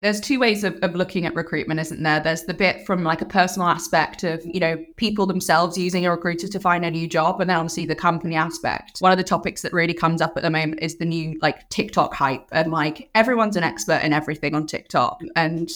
there's two ways of, of looking at recruitment, isn't there? There's the bit from like a personal aspect of, you know, people themselves using a recruiter to find a new job, and then obviously the company aspect. One of the topics that really comes up at the moment is the new like TikTok hype. And like everyone's an expert in everything on TikTok. And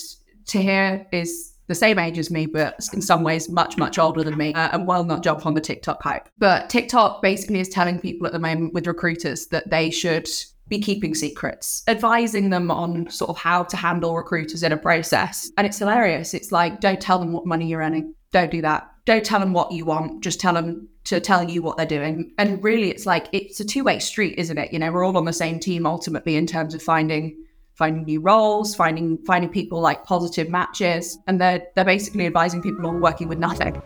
Taahir is the same age as me, but in some ways much, much older than me, uh, and will not jump on the TikTok hype. But TikTok basically is telling people at the moment with recruiters that they should be keeping secrets, advising them on sort of how to handle recruiters in a process. And it's hilarious. It's like, don't tell them what money you're earning. Don't do that. Don't tell them what you want. Just tell them to tell you what they're doing. And really, it's like, it's a two way street, isn't it? You know, we're all on the same team ultimately in terms of finding finding new roles, finding finding people like positive matches, and they're they're basically advising people on working with nothing.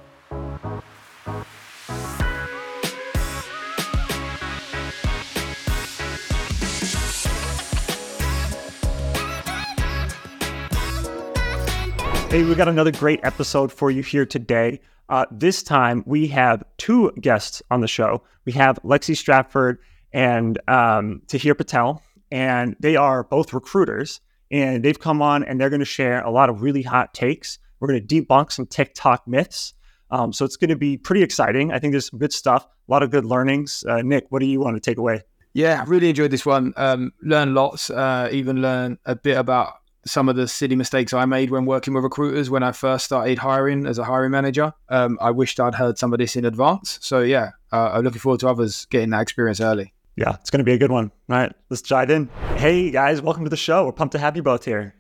Hey, we got another great episode for you here today. Uh, this time we have two guests on the show. We have Lexie Stratford and um, Taahir Patel, and they are both recruiters. And they've come on and they're going to share a lot of really hot takes. We're going to debunk some TikTok myths. Um, so it's going to be pretty exciting. I think there's some good stuff, a lot of good learnings. Uh, Nick, what do you want to take away? Yeah, I really enjoyed this one. Um, learn lots, uh, even learn a bit about some of the silly mistakes I made when working with recruiters when I first started hiring as a hiring manager. Um, I wished I'd heard some of this in advance. So yeah, uh, I'm looking forward to others getting that experience early. Yeah, it's going to be a good one. All right, let's dive in. Hey guys, welcome to the show. We're pumped to have you both here.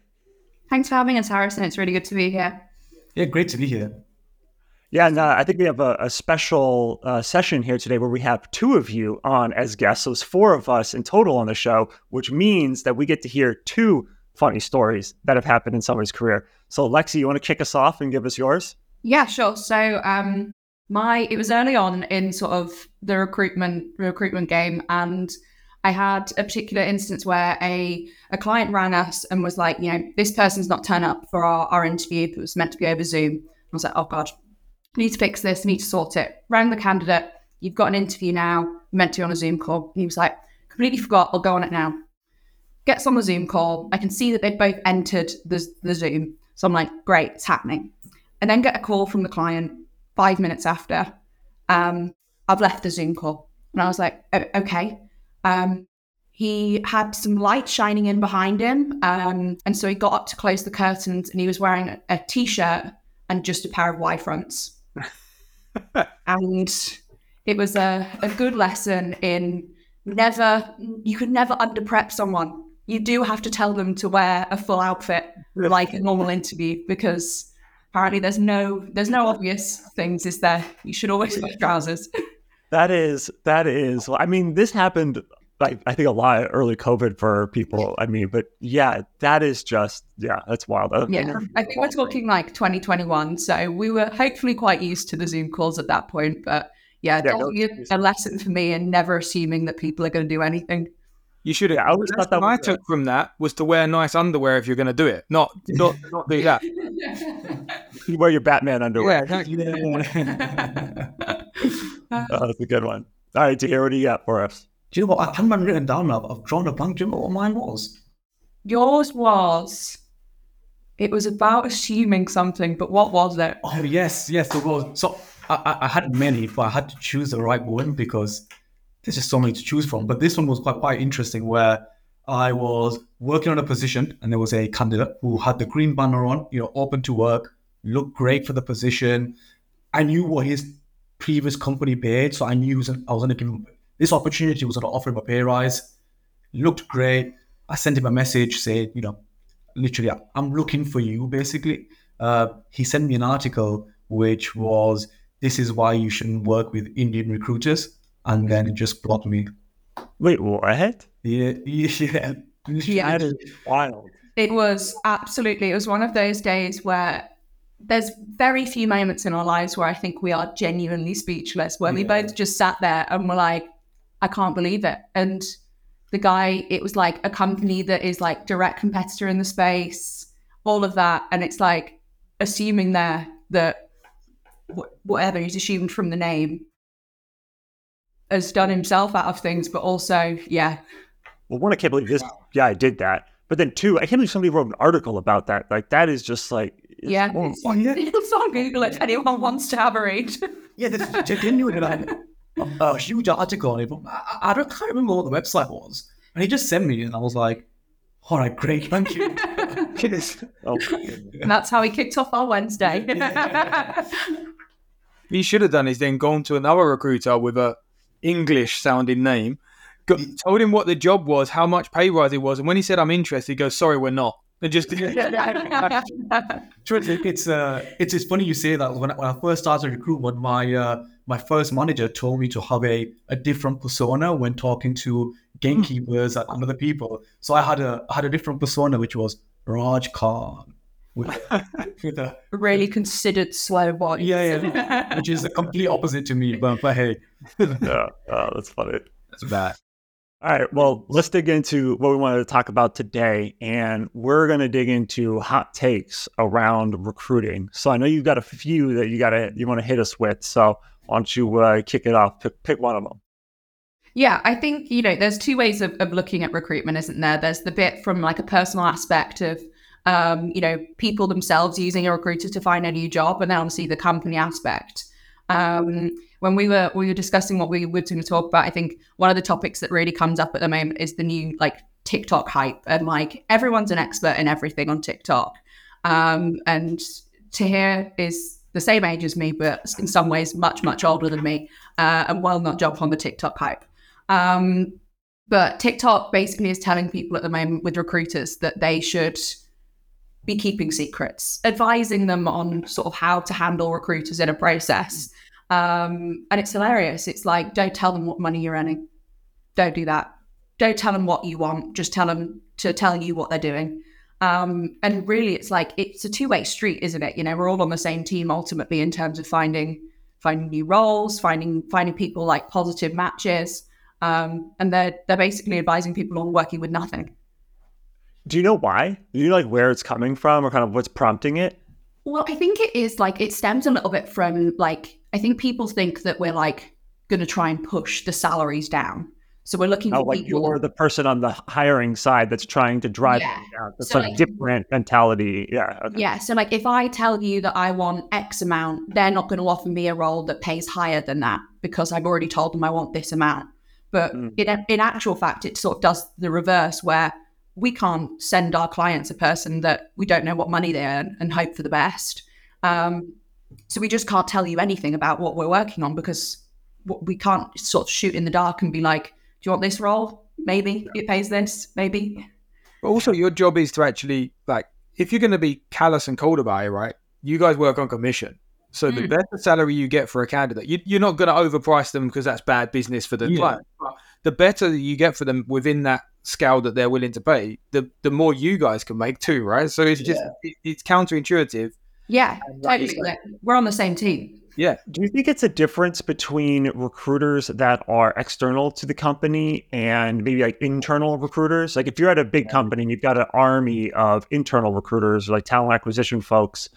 Thanks for having us, Harrison. It's really good to be here. Yeah, great to be here. Yeah, and uh, I think we have a, a special uh, session here today where we have two of you on as guests. So it's four of us in total on the show, which means that we get to hear two funny stories that have happened in somebody's career. So, Lexie, you want to kick us off and give us yours? Yeah, sure. So, um, my it was early on in sort of the recruitment recruitment game, and I had a particular instance where a a client rang us and was like, you know, this person's not turned up for our, our interview. It was meant to be over Zoom. I was like, oh god, need to fix this. Need to sort it. Rang the candidate. You've got an interview now. Meant to be on a Zoom call. And he was like, completely forgot. I'll go on it now gets on the Zoom call. I can see that they've both entered the, the Zoom. So I'm like, great, it's happening. And then get a call from the client five minutes after. Um, I've left the Zoom call. And I was like, okay. Um, he had some light shining in behind him. Um, and so he got up to close the curtains and he was wearing a a t-shirt and just a pair of Y fronts. and it was a, a good lesson in never, you could never under prep someone you do have to tell them to wear a full outfit like a normal interview because apparently there's no there's no obvious things is there? You should always wear trousers. That is that is. I mean this happened like i think a lot of early covid for people i mean but yeah that is just yeah that's wild. Yeah i think we're talking like 2021 so we were hopefully quite used to the zoom calls at that point but yeah, yeah definitely a lesson for me in never assuming that people are going to do anything you should have. I always thought that I took from that was to wear nice underwear if you're going to do it, not not not do that. you wear your Batman underwear. Yeah, oh, that's a good one. All right, Taahir, what do you got for us? Do you know what? I haven't written down. I've, I've drawn a blank. Do you know what mine was? Yours was. It was about assuming something, but what was it? Oh yes, yes, it was. So I, I had many, but I had to choose the right one because there's just so many to choose from. But this one was quite quite interesting where I was working on a position and there was a candidate who had the green banner on, you know, open to work, looked great for the position. I knew what his previous company paid, so I knew I was going to give him this opportunity was going to offer him a pay rise. Looked great. I sent him a message saying, you know, literally, I'm looking for you. Basically, uh, he sent me an article which was, "This is why you shouldn't work with Indian recruiters." And then it just blocked me. Wait, what? Yeah, yeah. yeah. That is wild. It was absolutely, it was one of those days where there's very few moments in our lives where I think we are genuinely speechless, where yeah. we both just sat there and were like, I can't believe it. And the guy, it was like a company that is like direct competitor in the space, all of that. And it's like assuming there that whatever is assumed from the name has done himself out of things, but also, yeah. Well, one, I can't believe this guy did that. But then two, I can't believe somebody wrote an article about that. Like that is just like it's Yeah. horrible. Oh, yeah. It's on Google if anyone wants to have a read. Yeah, there's genuinely like a, a huge article on it. But I, I don't can't remember what the website was. And he just sent me, and I was like, "All right, great, thank you." Oh, and that's how he kicked off our Wednesday. he should have done is then gone to another recruiter with a English sounding name, got, told him what the job was, how much pay rise it was, and when he said I'm interested, he goes, "Sorry, we're not." And just it's uh, it's it's funny you say that. When I, when I first started recruitment, my uh, my first manager told me to have a, a different persona when talking to gatekeepers and other people. So I had a I had a different persona, which was Raj Khan, with, with a really considered slow voice. yeah yeah, which is the complete opposite to me. But but hey, yeah. Oh, that's funny. that's bad. All right. Well, let's dig into what we wanted to talk about today. And we're going to dig into hot takes around recruiting. So I know you've got a few that you got to, you want to hit us with. So why don't you uh, kick it off? Pick, pick one of them. Yeah, I think, you know, there's two ways of, of looking at recruitment, isn't there? There's the bit from like a personal aspect of, um, you know, people themselves using a recruiter to find a new job, and then obviously the company aspect. Um, when we were we were discussing what we were going to talk about, I think one of the topics that really comes up at the moment is the new like TikTok hype, and like everyone's an expert in everything on TikTok. Um, and Taahir is the same age as me, but in some ways much much older than me, uh, and will not jump on the TikTok hype. Um, but TikTok basically is telling people at the moment with recruiters that they should be keeping secrets, advising them on sort of how to handle recruiters in a process. Um, and it's hilarious. It's like, don't tell them what money you're earning. Don't do that. Don't tell them what you want. Just tell them to tell you what they're doing. Um, and really, it's like it's a two way street, isn't it? You know, we're all on the same team ultimately in terms of finding finding new roles, finding finding people like positive matches. Um, and they're they're basically advising people on working with nothing. Do you know why? Do you know like where it's coming from or kind of what's prompting it? Well, I think it is like it stems a little bit from like I think people think that we're like going to try and push the salaries down. So we're looking Oh, for like people. you're the person on the hiring side that's trying to drive Yeah. down. That's So, like, like- different mentality. Yeah. okay. Yeah. So, like, if I tell you that I want X amount, they're not going to offer me a role that pays higher than that because I've already told them I want this amount. But Mm. in, in actual fact, it sort of does the reverse where we can't send our clients a person that we don't know what money they earn and hope for the best. Um, so, we just can't tell you anything about what we're working on because we can't sort of shoot in the dark and be like, do you want this role? Maybe it pays this, maybe. But also, your job is to actually like, if you're going to be callous and cold about it, right? You guys work on commission. So the Mm. better salary you get for a candidate, you, you're not going to overprice them because that's bad business for the Yeah. client. But the better that you get for them within that scale that they're willing to pay, the the more you guys can make too, right? So it's just it, it's counterintuitive. Yeah, And like you totally. We're on the same team. Yeah, Do you think it's a difference between recruiters that are external to the company and maybe like internal recruiters? Like if you're at a big company and you've got an army of internal recruiters, like talent acquisition folks,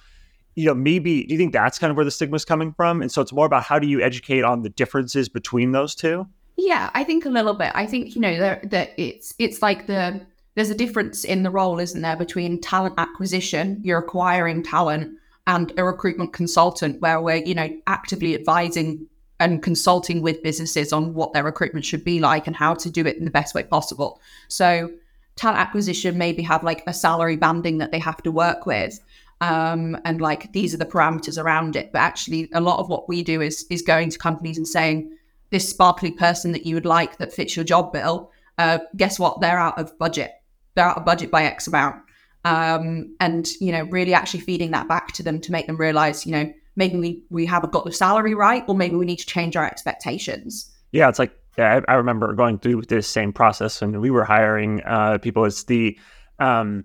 you know, maybe do you think that's kind of where the stigma is coming from? And so it's more about how do you educate on the differences between those two? Yeah, I think a little bit. I think you know that that it's it's like the there's a difference in the role, isn't there, between talent acquisition, you're acquiring talent, and a recruitment consultant, where we're you know actively advising and consulting with businesses on what their recruitment should be like and how to do it in the best way possible. So talent acquisition maybe have like a salary banding that they have to work with. Um, and like these are the parameters around it. But actually a lot of what we do is is going to companies and saying, this sparkly person that you would like that fits your job bill, uh, guess what? They're out of budget. They're out of budget by X amount. Um, and, you know, really actually feeding that back to them to make them realize, you know, maybe we, we haven't got the salary right, or maybe we need to change our expectations. Yeah, it's like yeah, I, I remember going through this same process when we were hiring uh, people. It's the um,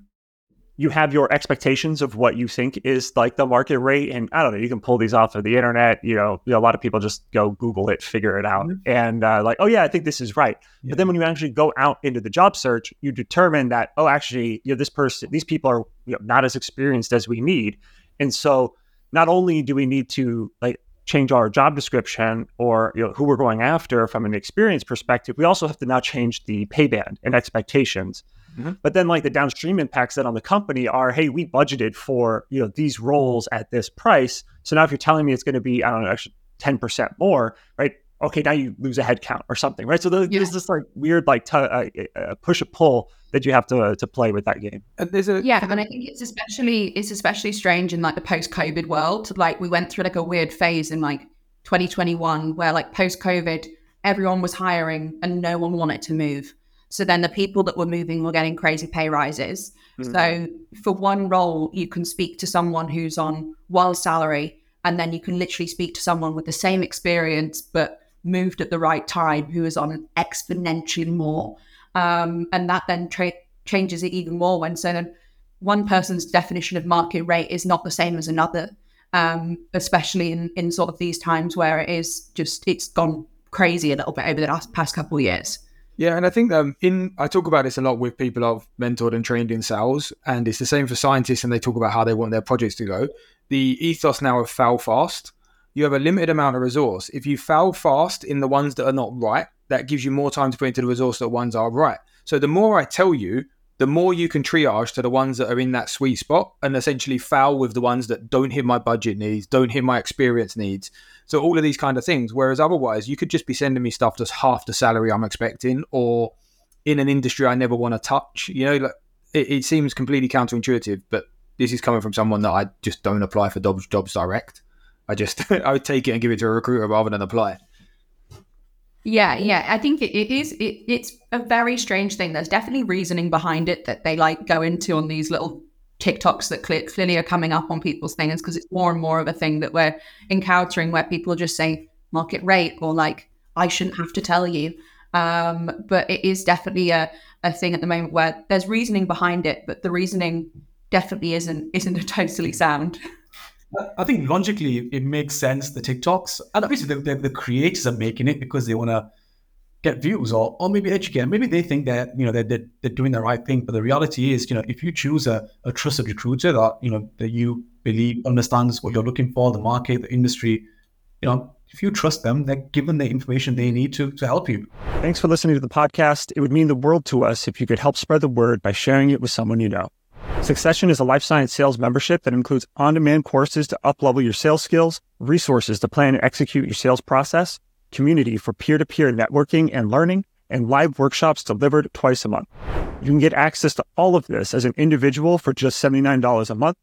you have your expectations of what you think is like the market rate, and I don't know. You can pull these off of the internet. You know, you know, a lot of people just go Google it, figure it out, and uh, like, oh yeah, I think this is right. But then when you actually go out into the job search, you determine that oh, actually, you know, this person, these people are you know, not as experienced as we need, and so not only do we need to like change our job description or you know who we're going after from an experience perspective, we also have to now change the pay band and expectations. Mm-hmm. But then like the downstream impacts that on the company are, hey, we budgeted for, you know, these roles at this price. So now if you're telling me it's going to be, I don't know, actually 10% more, right? Okay, now you lose a headcount or something, right? So there's yeah. this like weird like t- uh, uh, push a pull that you have to uh, to play with that game. And there's a yeah, and I think it's especially it's especially strange in like the post COVID world. Like we went through like a weird phase in like 2021 where like post COVID everyone was hiring and no one wanted to move. So then the people that were moving were getting crazy pay rises. Mm-hmm. So for one role, you can speak to someone who's on one salary, and then you can literally speak to someone with the same experience but moved at the right time who is on exponentially more. Um, and that then tra- changes it even more when so then one person's definition of market rate is not the same as another. Um, especially in, in sort of these times where it is just it's gone crazy a little bit over the last past couple of years. Yeah, and I think um, in I talk about this a lot with people I've mentored and trained in sales, and it's the same for scientists, and they talk about how they want their projects to go. The ethos now of fail fast. You have a limited amount of resource. If you fail fast in the ones that are not right, that gives you more time to put into the resource that ones are right. So the more I tell you, the more you can triage to the ones that are in that sweet spot and essentially foul with the ones that don't hit my budget needs, don't hit my experience needs. So all of these kind of things. Whereas otherwise, you could just be sending me stuff that's half the salary I'm expecting, or in an industry I never want to touch. You know, like it, it seems completely counterintuitive, but this is coming from someone that I just don't apply for jobs, jobs direct. I just I would take it and give it to a recruiter rather than apply. Yeah, yeah. I think it, is. It, it's a very strange thing. There's definitely reasoning behind it that they like go into on these little TikToks that clearly are coming up on people's things because it's more and more of a thing that we're encountering where people just say market rate or like I shouldn't have to tell you. Um, but it is definitely a, a thing at the moment where there's reasoning behind it, but the reasoning definitely isn't isn't totally sound. I think logically it makes sense the TikToks, and obviously the, the, the creators are making it because they want to get views or, or maybe educate. Maybe they think that, you know, they're, they're, they're, doing the right thing. But the reality is, you know, if you choose a, a trusted recruiter that, you know, that you believe understands what you're looking for, the market, the industry, you know, if you trust them, they're given the information they need to, to help you. Thanks for listening to the podcast. It would mean the world to us if you could help spread the word by sharing it with someone you know. Succession is a life science sales membership that includes on demand courses to uplevel your sales skills, resources to plan and execute your sales process, community for peer to peer networking and learning, and live workshops delivered twice a month. You can get access to all of this as an individual for just $79 a month,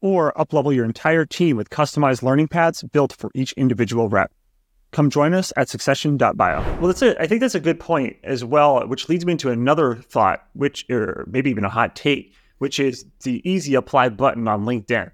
or uplevel your entire team with customized learning paths built for each individual rep. Come join us at succession.bio. Well, that's I think that's a good point as well, which leads me into another thought, which, or maybe even a hot take, which is the easy apply button on LinkedIn.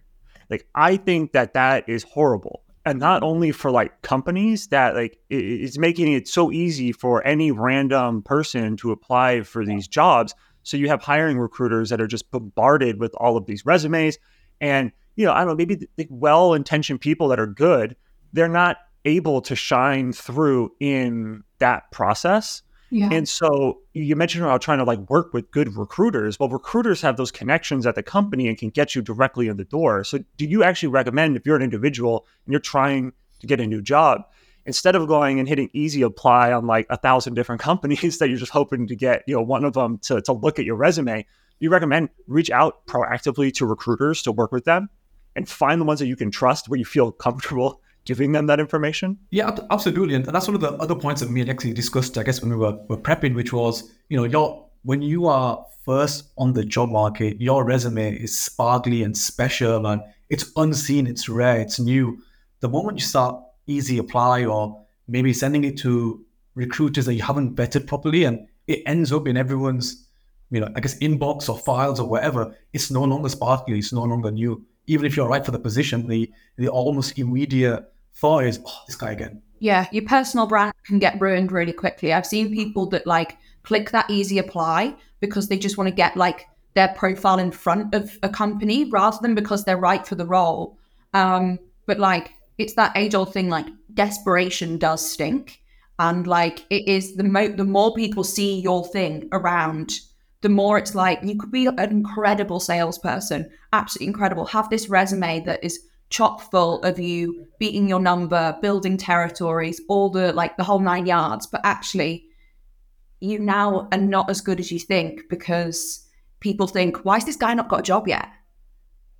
Like, I think that that is horrible. And not only for like companies that like it's making it so easy for any random person to apply for these jobs. So you have hiring recruiters that are just bombarded with all of these resumes. And you know i don't know maybe the well-intentioned people that are good they're not able to shine through in that process yeah. And so you mentioned about trying to like work with good recruiters. Well, recruiters have those connections at the company and can get you directly in the door. So do you actually recommend if you're an individual and you're trying to get a new job, instead of going and hitting easy apply on like a thousand different companies that you're just hoping to get, you know, one of them to, to look at your resume, do you recommend reach out proactively to recruiters to work with them and find the ones that you can trust where you feel comfortable giving them that information? Yeah, absolutely. And that's one of the other points that me and actually discussed, I guess, when we were, were prepping, which was, you know, your when you are first on the job market, your resume is sparkly and special and it's unseen, it's rare, it's new. The moment you start easy apply or maybe sending it to recruiters that you haven't vetted properly and it ends up in everyone's, you know, I guess inbox or files or whatever, it's no longer sparkly, it's no longer new. Even if you're right for the position, the the almost immediate thought is, oh, this guy again. Yeah, your personal brand can get ruined really quickly. I've seen people that like click that easy apply because they just want to get like their profile in front of a company rather than because they're right for the role. Um, but like it's that age old thing like desperation does stink. And like it is the mo the more people see your thing around, the more it's like you could be an incredible salesperson, absolutely incredible. Have this resume that is chock full of you beating your number, building territories, all the like the whole nine yards. But actually, you now are not as good as you think because people think, why has this guy not got a job yet?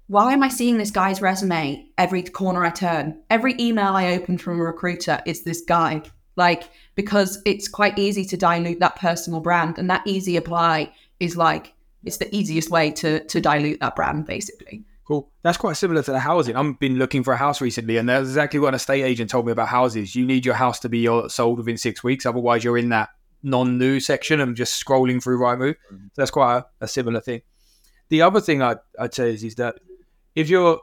Why am I seeing this guy's resume every corner I turn? Every email I open from a recruiter is this guy. Like, because it's quite easy to dilute that personal brand. And that easy apply is like, it's the easiest way to to dilute that brand, basically. Cool. That's quite similar to the housing. I've been looking for a house recently, and that's exactly what an estate agent told me about houses. You need your house to be sold within six weeks, otherwise you're in that non-new section and just scrolling through Rightmove. Mm-hmm. So that's quite a, a similar thing. The other thing I'd, I'd say is, is that if you're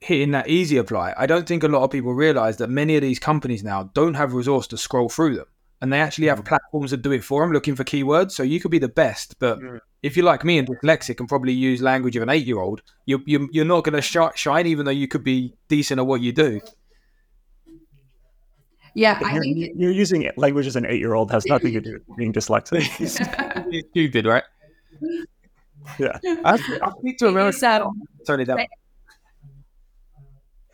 hitting that easy apply, I don't think a lot of people realize that many of these companies now don't have resource to scroll through them. And they actually have mm. platforms that do it for them, looking for keywords. So you could be the best, but mm. if you're like me and dyslexic and probably use language of an eight-year-old, you're, you're, you're not going to sh- shine, even though you could be decent at what you do. Yeah, I You're, think you're using language as an eight year old has nothing to do with being dyslexic. It's stupid, right? yeah. I, I speak to American. it's, Turn it down.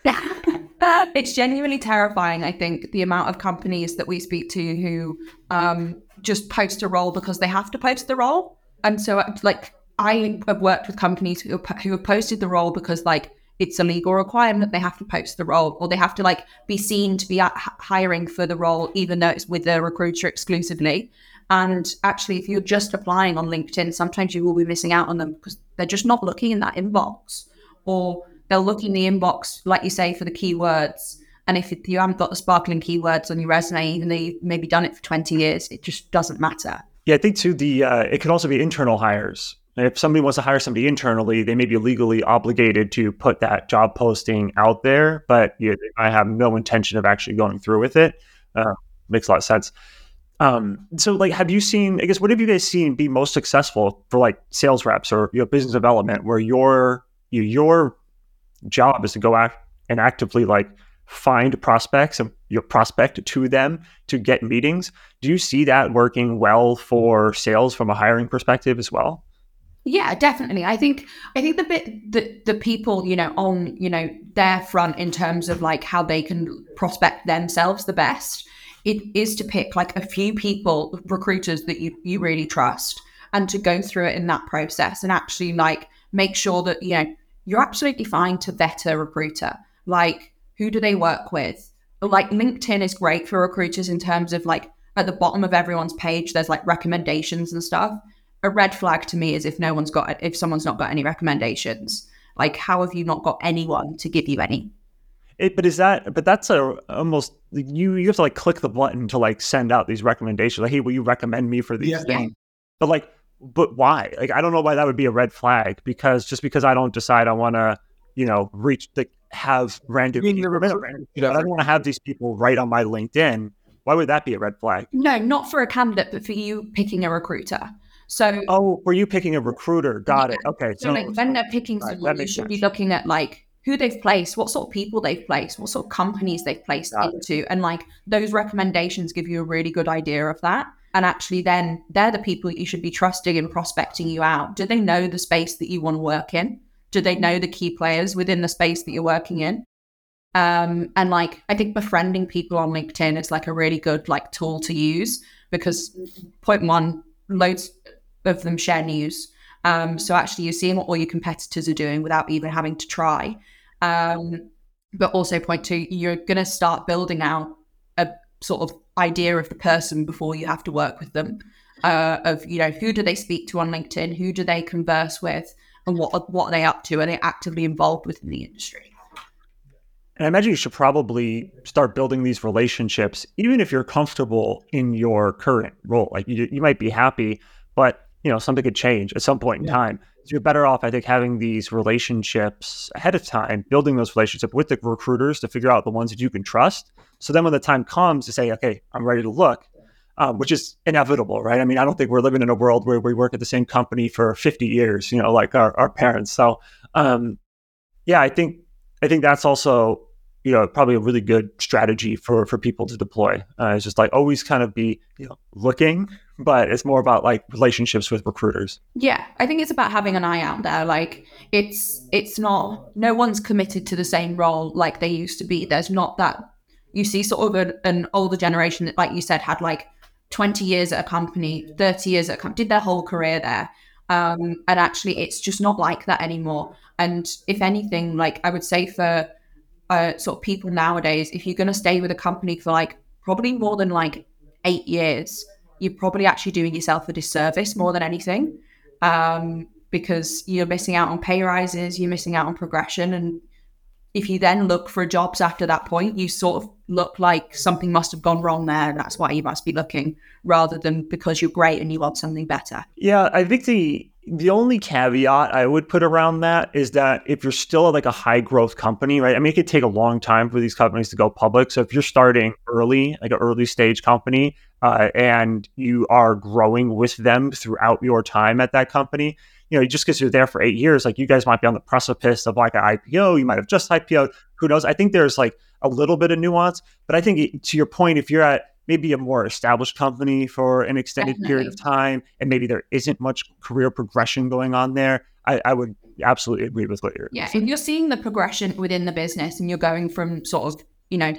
it's genuinely terrifying. I think the amount of companies that we speak to who um, just post a role because they have to post the role, and so like I have worked with companies who who have posted the role because like it's a legal requirement that they have to post the role or they have to like be seen to be hiring for the role even though it's with the recruiter exclusively. And actually, if you're just applying on LinkedIn, sometimes you will be missing out on them because they're just not looking in that inbox or they'll look in the inbox, like you say, for the keywords. And if you haven't got the sparkling keywords on your resume, even though you've maybe done it for 20 years, it just doesn't matter. Yeah, I think too. The uh, it can also be internal hires. If somebody wants to hire somebody internally, they may be legally obligated to put that job posting out there, but you know, I have no intention of actually going through with it. Uh, makes a lot of sense. Um, so, like, have you seen? I guess what have you guys seen be most successful for like sales reps or you know, business development, where your you, your job is to go out and actively like find prospects and your prospect to them to get meetings. Do you see that working well for sales from a hiring perspective as well? Yeah, definitely. I think I think the bit that the people, you know, on, you know, their front in terms of like how they can prospect themselves the best, it is to pick like a few people, recruiters that you, you really trust and to go through it in that process and actually like make sure that, you know, you're absolutely fine to vet a recruiter. Like, who do they work with? Like, LinkedIn is great for recruiters in terms of like at the bottom of everyone's page, there's like recommendations and stuff. A red flag to me is if no one's got, if someone's not got any recommendations. Like, how have you not got anyone to give you any? It, but is that? But that's a almost you. You have to like click the button to like send out these recommendations. Like, hey, will you recommend me for these Yeah. things? But like, but why? Like, I don't know why that would be a red flag. Because just because I don't decide I want to, you know, reach the have random. You mean the people- recruit- but I don't want to have these people right on my LinkedIn. Why would that be a red flag? No, not for a candidate, but for you picking a recruiter. So, Oh, were you picking a recruiter? Got it. Okay. so like when they're picking Right, someone, you makes should be looking at like who they've placed, what sort of people they've placed, what sort of companies they've placed Got it. into, and like those recommendations give you a really good idea of that. And actually, then they're the people you should be trusting and prospecting you out. Do they know the space that you want to work in? Do they know the key players within the space that you're working in? Um, and like, I think befriending people on LinkedIn is like a really good like tool to use because point one, loads of them share news. Um, so actually, you're seeing what all your competitors are doing without even having to try. Um, but also, point two, you're going to start building out a sort of idea of the person before you have to work with them. Uh, of you know, who do they speak to on LinkedIn? Who do they converse with? And what what are they up to? Are they actively involved within the industry? And I imagine you should probably start building these relationships, even if you're comfortable in your current role. Like you, you might be happy, but you know something could change at some point in time. You're better off, I think, having these relationships ahead of time, building those relationships with the recruiters to figure out the ones that you can trust. So then, when the time comes to say, "Okay, I'm ready to look," um, which is inevitable, right? I mean, I don't think we're living in a world where we work at the same company for 50 years, you know, like our, our parents. So, um, yeah, I think I think that's also you know probably a really good strategy for for people to deploy. Uh, it's just like always kind of be you know looking, but it's more about like relationships with recruiters. Yeah, I think it's about having an eye out there. Like it's it's not no one's committed to the same role like they used to be. There's not that you see sort of an, an older generation that, like you said, had like 20 years at a company, 30 years at a company, did their whole career there. Um, and actually, it's just not like that anymore. And if anything, like I would say for uh, sort of people nowadays, if you're going to stay with a company for like probably more than like eight years, you're probably actually doing yourself a disservice more than anything. Um, because you're missing out on pay rises, you're missing out on progression. And if you then look for jobs after that point, you sort of look like something must have gone wrong there. And that's why you must be looking rather than because you're great and you want something better. Yeah, I think the the only caveat I would put around that is that if you're still like a high growth company, right? I mean, it could take a long time for these companies to go public. So if you're starting early, like an early stage company, uh, and you are growing with them throughout your time at that company, you know, just because you're there for eight years, like you guys might be on the precipice of like an IPO, you might have just IPO'd. Who knows? I think there's like a little bit of nuance, but I think eh, to your point, if you're at maybe a more established company for an extended Definitely. period of time, and maybe there isn't much career progression going on there, I, I would absolutely agree with what you're. Saying. Yeah, if you're seeing the progression within the business, and you're going from sort of you know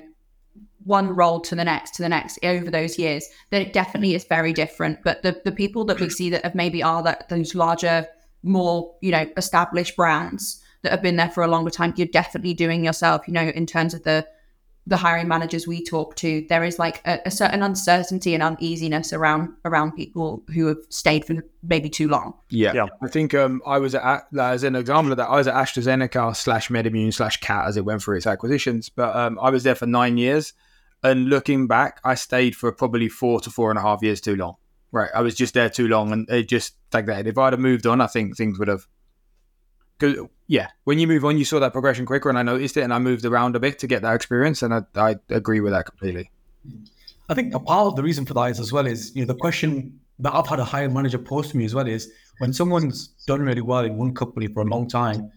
one role to the next to the next over those years, then it definitely is very different. But the the people that we see that have maybe are that those larger, more you know established brands that have been there for a longer time, you're definitely doing yourself. You know, in terms of the the hiring managers we talk to, there is like a, a, certain uncertainty and uneasiness around around people who have stayed for maybe too long. Yeah, yeah. I think um, I was at as an example of that. I was at AstraZeneca slash MedImmune slash Cat as it went through its acquisitions, but um, I was there for nine years, and looking back, I stayed for probably four to four and a half years too long. Right, I was just there too long, and it just like that. If I'd have moved on, I think things would have because yeah, when you move on, you saw that progression quicker, and I noticed it, and I moved around a bit to get that experience, and I, I agree with that completely. I think a part of the reason for that is as well is you know the question that I've had a hiring manager pose to me as well is when someone's done really well in one company for a long time,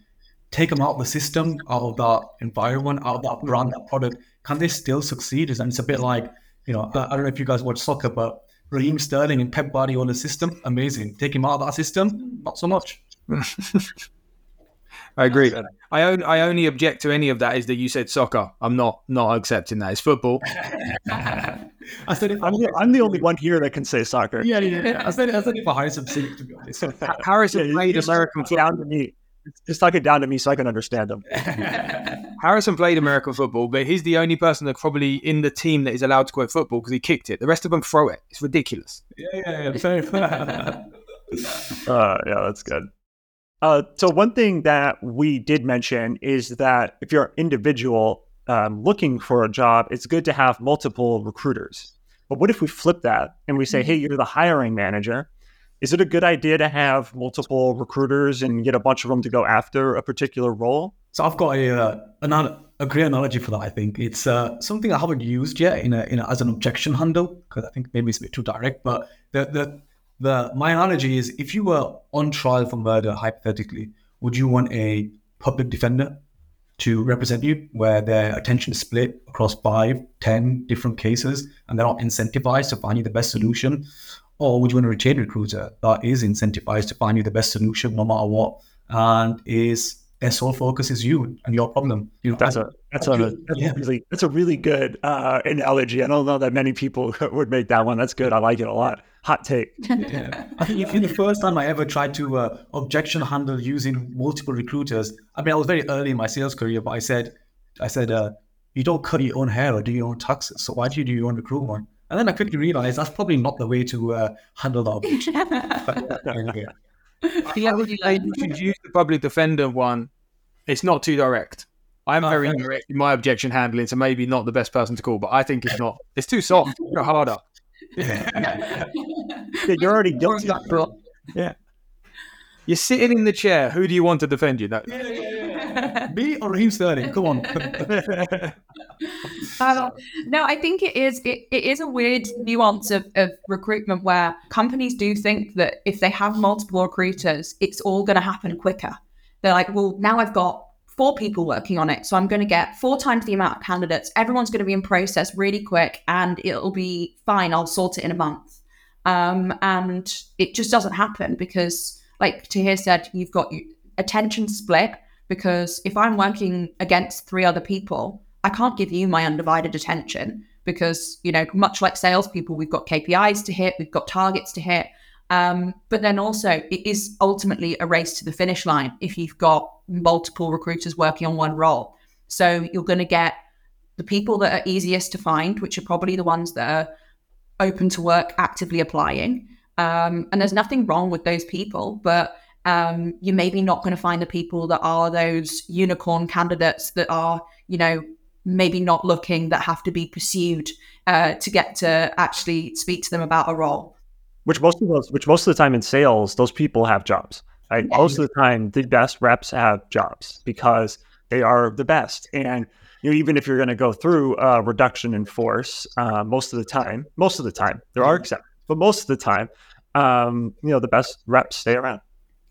take them out of the system, out of that environment, out of that brand, that product, can they still succeed? And it's a bit like you know I don't know if you guys watch soccer, but Raheem Sterling and Pep Guardiola's system, amazing. Take him out of that system, not so much. I agree. I only, I only object to any of that is that you said soccer. I'm not not accepting that. It's football. I said I'm, the, I'm the only one here that can say soccer. Yeah, yeah. yeah. I said I said if I Harrison Sick to be honest. Harrison yeah, played American football. Down to me. Just talk it down to me so I can understand him. Harrison played American football, but he's the only person that probably in the team that is allowed to quote football because he kicked it. The rest of them throw it. It's ridiculous. Yeah, yeah, yeah. Very uh, yeah, that's good. Uh, so one thing that we did mention is that if you're an individual um, looking for a job, it's good to have multiple recruiters. But what if we flip that and we say, mm-hmm. hey, you're the hiring manager? Is it a good idea to have multiple recruiters and get a bunch of them to go after a particular role? So I've got a uh, a great analogy for that. I think it's uh, something I haven't used yet in a, in a, as an objection handle because I think maybe it's a bit too direct. But the the the my analogy is if you were on trial for murder, hypothetically, would you want a public defender to represent you where their attention is split across five, ten different cases and they're not incentivized to find you the best solution? Or would you want a retained recruiter that is incentivized to find you the best solution no matter what and is their sole focus is you and your problem. You know, that's a that's a that's yeah. really that's a really good uh, analogy. I don't know that many people would make that one. That's good. I like it a lot. Hot take. yeah. I think the first time I ever tried to uh, objection handle using multiple recruiters, I mean, I was very early in my sales career, but I said, I said, uh, you don't cut your own hair or do your own taxes, so why do you do your own recruitment? And then I quickly realized that's probably not the way to uh, handle that. yeah, you should use the public defender one. It's not too direct. I'm oh, very direct in my objection handling, so maybe not the best person to call, but I think it's not. It's too soft. Go harder. yeah, you're already guilty. Yeah. You're sitting in the chair. Who do you want to defend you? No. Yeah, yeah, Me or Raheem Sterling? Come on. uh, no, I think it is. It, it is a weird nuance of, of recruitment where companies do think that if they have multiple recruiters, it's all going to happen quicker. They're like, well, now I've got four people working on it. So I'm going to get four times the amount of candidates. Everyone's going to be in process really quick and it'll be fine. I'll sort it in a month. Um, and it just doesn't happen because, like Taahir said, you've got attention split. Because if I'm working against three other people, I can't give you my undivided attention because, you know, much like salespeople, we've got KPIs to hit, we've got targets to hit. Um, but then also, it is ultimately a race to the finish line if you've got multiple recruiters working on one role. So you're going to get the people that are easiest to find, which are probably the ones that are open to work, actively applying. Um, and there's nothing wrong with those people, but um, you're maybe not going to find the people that are those unicorn candidates that are, you know, maybe not looking that have to be pursued uh, to get to actually speak to them about a role. Which most of those, which most of the time in sales, those people have jobs. Right? Yeah. Most of the time, the best reps have jobs because they are the best. And you know, even if you're going to go through a reduction in force, uh, most of the time, most of the time, there are exceptions, but most of the time, um, you know, the best reps stay around.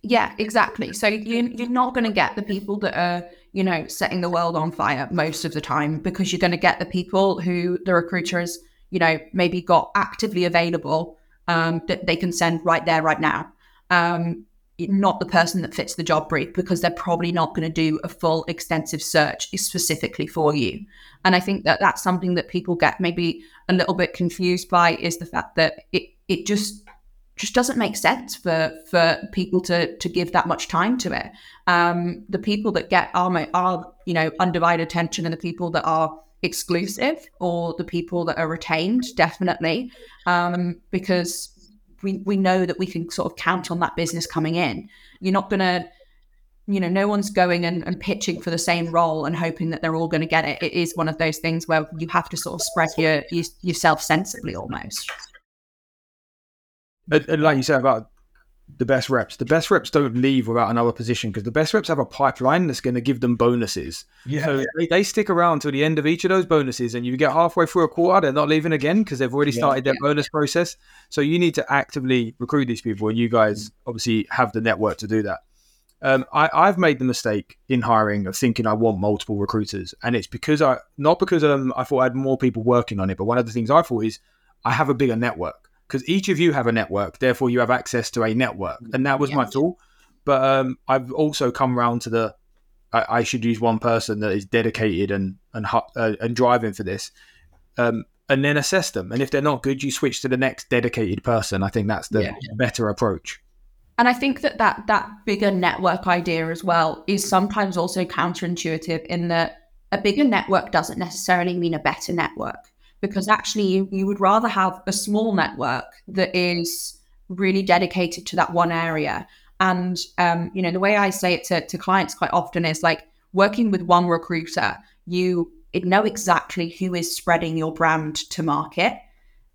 Yeah, exactly. So you, you're not going to get the people that are, you know, setting the world on fire most of the time because you're going to get the people who the recruiters, you know, maybe got actively available um, that they can send right there, right now. Um, not the person that fits the job brief because they're probably not going to do a full extensive search specifically for you. And I think that that's something that people get maybe a little bit confused by is the fact that it it just just doesn't make sense for for people to to give that much time to it. Um, the people that get our are you know undivided attention, and the people that are exclusive, or the people that are retained, definitely, um, because we we know that we can sort of count on that business coming in. You're not to you know, no one's going and, and, pitching for the same role and hoping that they're all going to get it. It is one of those things where you have to sort of spread your, your yourself sensibly almost and like you said about the best reps, the best reps don't leave without another position because the best reps have a pipeline that's going to give them bonuses. Yeah. So they, they, stick around till the end of each of those bonuses, and you get halfway through a quarter, they're not leaving again because they've already started yeah. their bonus process. So you need to actively recruit these people, and you guys obviously have the network to do that. Um, I, I've made the mistake in hiring of thinking I want multiple recruiters, and it's because I not because um, I thought I had more people working on it, but one of the things I thought is I have a bigger network because each of you have a network, therefore you have access to a network, and that was yeah. my thought. But um, I've also come around to the I, I, should use one person that is dedicated and and uh, and driving for this, um, and then assess them. And if they're not good, you switch to the next dedicated person. I think that's the yeah. better approach. And I think that, that that bigger network idea as well is sometimes also counterintuitive in that a bigger network doesn't necessarily mean a better network because actually you, you would rather have a small network that is really dedicated to that one area. And um, you know, the way I say it to, to clients quite often is like working with one recruiter, you know exactly who is spreading your brand to market.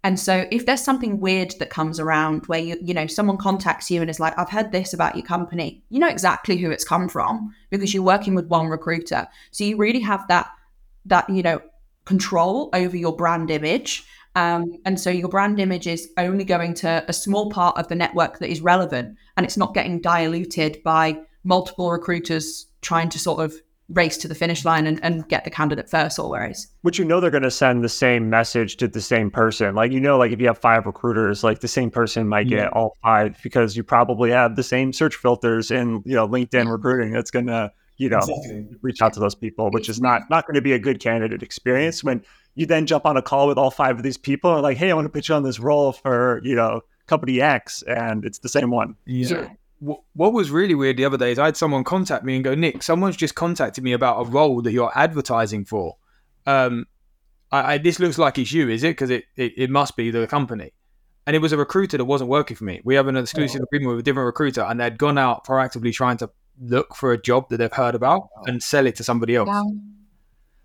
And so if there's something weird that comes around where you, you know, someone contacts you and is like, I've heard this about your company, you know exactly who it's come from because you're working with one recruiter. So you really have that that, you know, control over your brand image. Um, and so your brand image is only going to a small part of the network that is relevant and it's not getting diluted by multiple recruiters trying to sort of race to the finish line and, and get the candidate first always. Which you know they're going to send the same message to the same person. Like you know, like if you have five recruiters, like the same person might get yeah. all five because you probably have the same search filters in you know LinkedIn recruiting that's going to you know exactly. reach out to those people which is not not going to be a good candidate experience when you then jump on a call with all five of these people and like hey i want to pitch you on this role for you know company x and it's the same one yeah. what was really weird the other day is I had someone contact me and go, Nick, someone's just contacted me about a role that you're advertising for. Um, I, I, this looks like it's you, is it? Because it, it, it must be the company and it was a recruiter that wasn't working for me. We have an exclusive oh. agreement with a different recruiter, and they'd gone out proactively trying to look for a job that they've heard about and sell it to somebody else.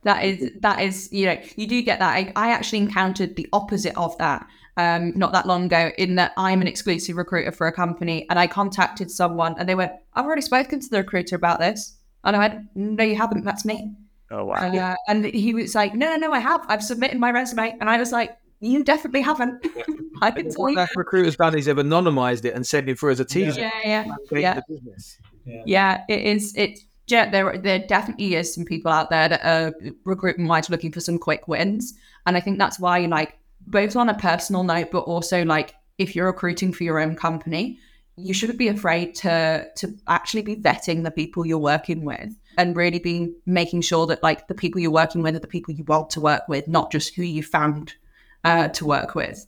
That is that is you know you do get that. I, I actually encountered the opposite of that um, not that long ago. In that I'm an exclusive recruiter for a company, and I contacted someone, and they went, "I've already spoken to the recruiter about this," and I went, "No, you haven't. That's me." Oh wow! Uh, and he was like, "No, no, no, I have. I've submitted my resume," and I was like, you definitely haven't. I've been what that recruiter's done is they've anonymized it and sent it through as a teaser. Yeah, yeah, yeah. Yeah. Yeah, it is. It yeah, there there definitely is some people out there that are recruitment wise looking for some quick wins, and I think that's why like both on a personal note, but also like if you're recruiting for your own company, you shouldn't be afraid to to actually be vetting the people you're working with and really be making sure that like the people you're working with are the people you want to work with, not just who you found uh, to work with.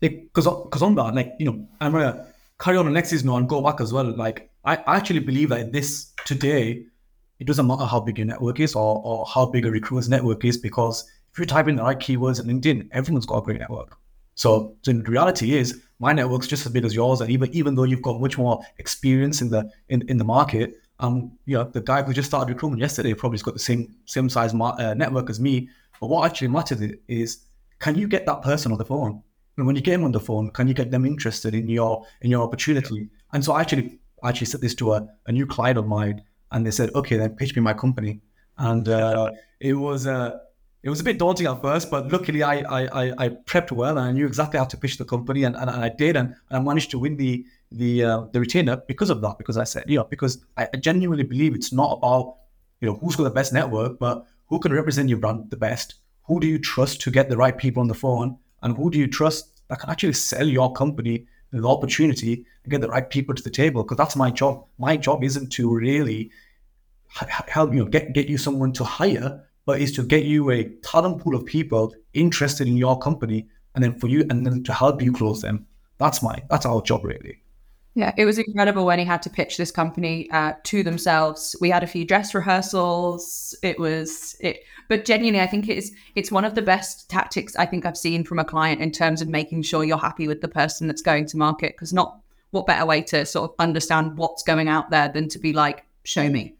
because because on that, like you know, I'm gonna carry on the next season and go back as well. Like I, actually believe that this today, it doesn't matter how big your network is or, or how big a recruiter's network is, because if you type in the right keywords in LinkedIn, everyone's got a great network. So, so the reality is my network's just as big as yours, and even even though you've got much more experience in the in, in the market, um, you know, the guy who just started recruitment yesterday probably's got the same same size mar- uh, network as me. But what actually matters is, can you get that person on the phone? And when you get them on the phone, can you get them interested in your in your opportunity? And so I actually I actually said this to a, a new client of mine, and they said, okay, then pitch me my company. And uh, it was uh, it was a bit daunting at first, but luckily I I, I, prepped well and I knew exactly how to pitch the company, and, and, I did, and, and I managed to win the the uh, the retainer because of that. Because I said, you know, because I genuinely believe it's not about you know who's got the best network, but who can represent your brand the best. Who do you trust to get the right people on the phone, and who do you trust that can actually sell your company the opportunity and get the right people to the table? Because that's my job. My job isn't to really help you know get get you someone to hire, but is to get you a talent pool of people interested in your company, and then for you and then to help you close them. That's my that's our job really. Yeah, it was incredible when he had to pitch this company uh, to themselves. We had a few dress rehearsals. It was it, but genuinely, I think it's it's one of the best tactics I think I've seen from a client in terms of making sure you're happy with the person that's going to market. Because not what better way to sort of understand what's going out there than to be like, show me.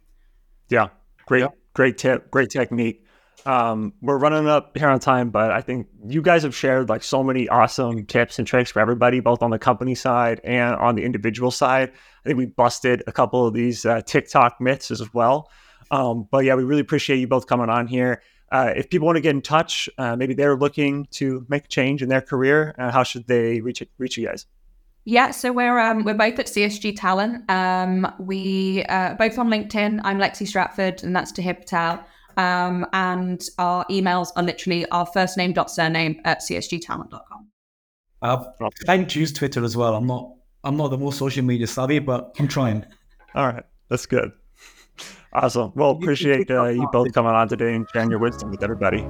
Yeah, great, great tip, great technique. Um, we're running up here on time, but I think you guys have shared like so many awesome tips and tricks for everybody, both on the company side and on the individual side. I think we busted a couple of these uh, TikTok myths as well. Um, but yeah, we really appreciate you both coming on here. Uh, if people want to get in touch, uh, maybe they're looking to make a change in their career, uh, how should they reach reach you guys? Yeah, so we're um, we're both at CSG Talent. Um, we uh, both on LinkedIn. I'm Lexie Stratford, and that's Taahir Patel. Um, and our emails are literally our first name dot surname at csgtalent.com. Uh, I use Twitter as well. I'm not I'm not the most social media savvy, but I'm trying. All right, that's good. Awesome. Well, appreciate uh, you both coming on today and sharing your wisdom with everybody.